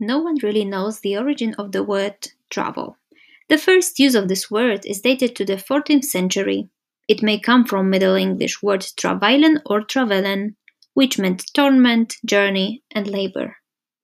No one really knows the origin of the word travel. The first use of this word is dated to the 14th century. It may come from Middle English word travailen or travelen, which meant torment, journey, and labor.